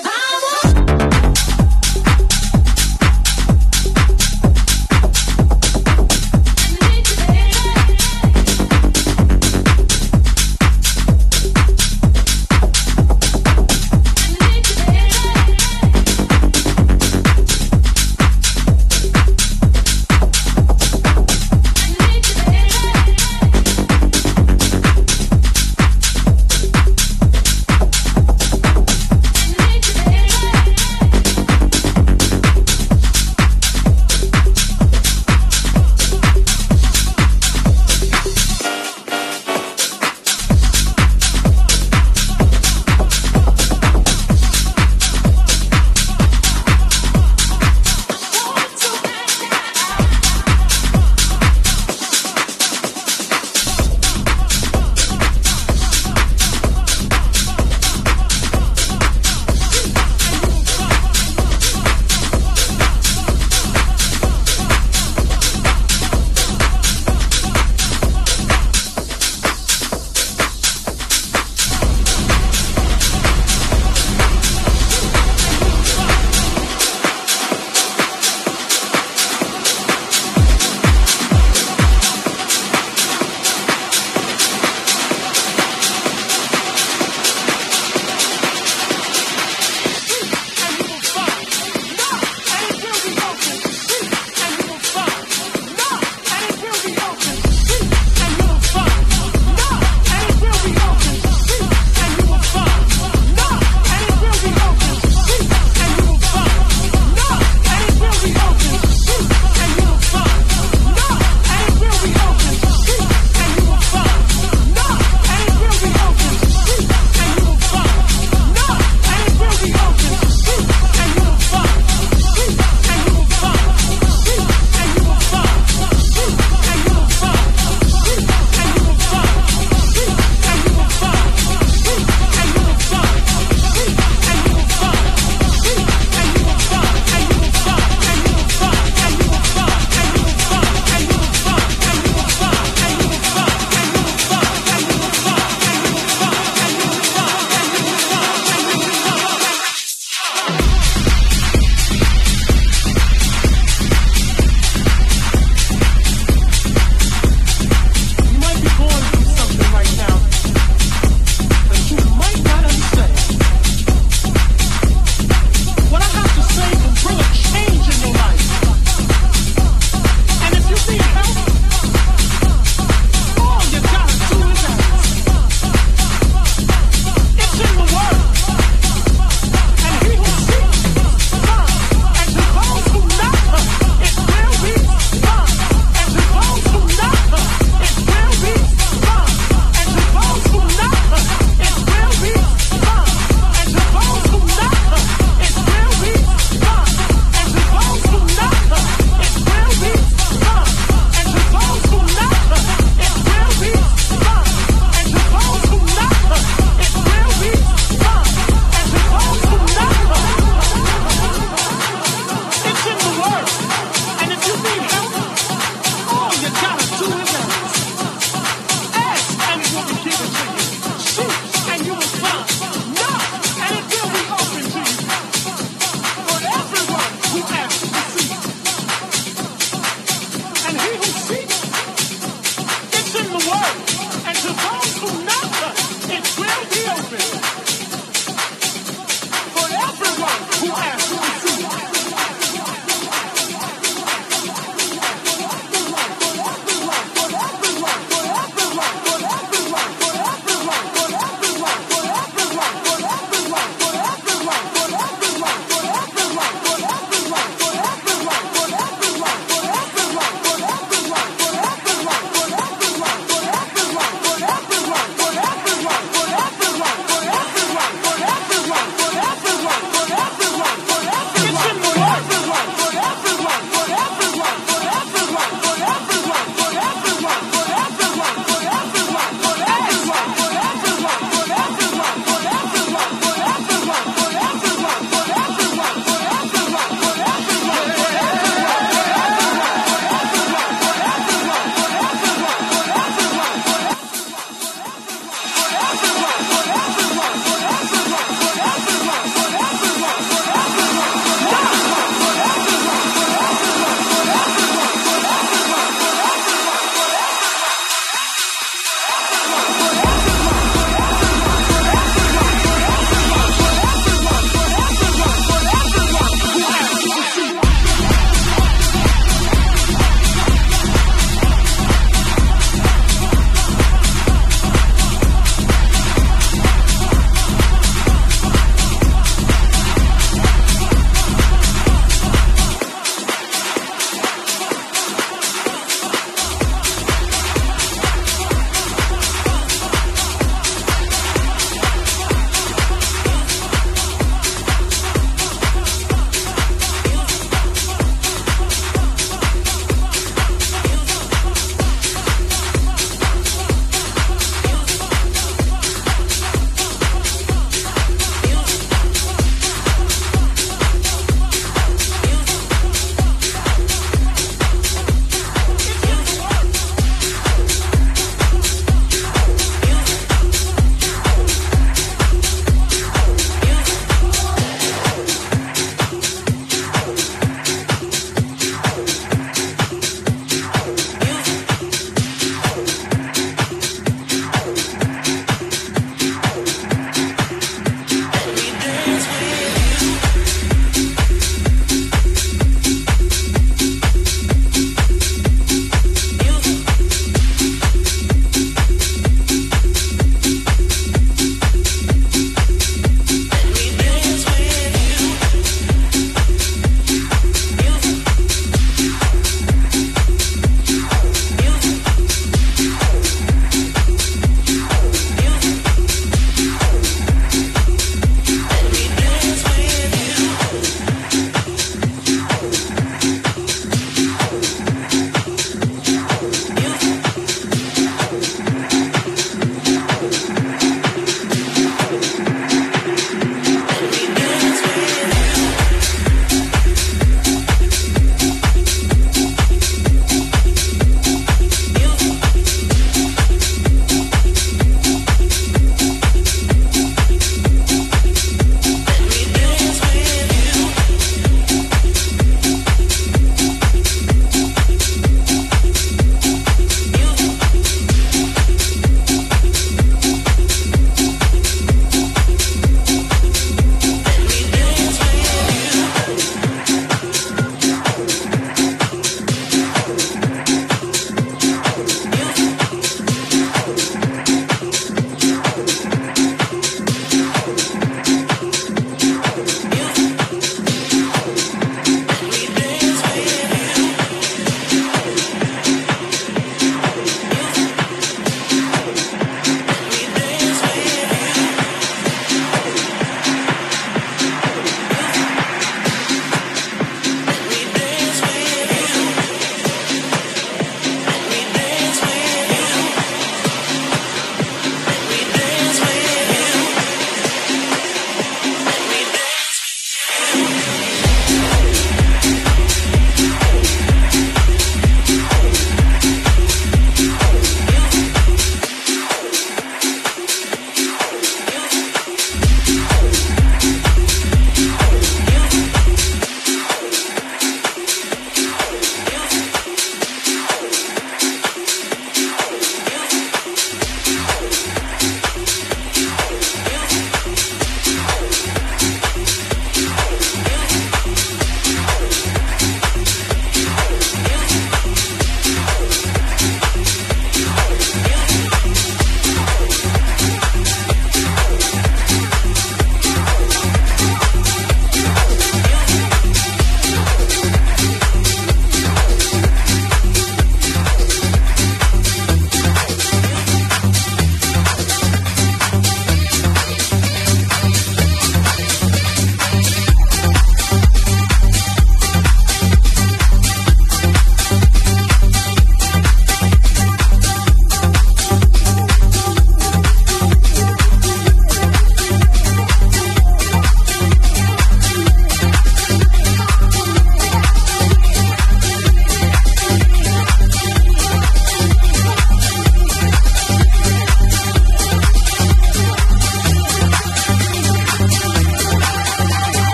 Bye.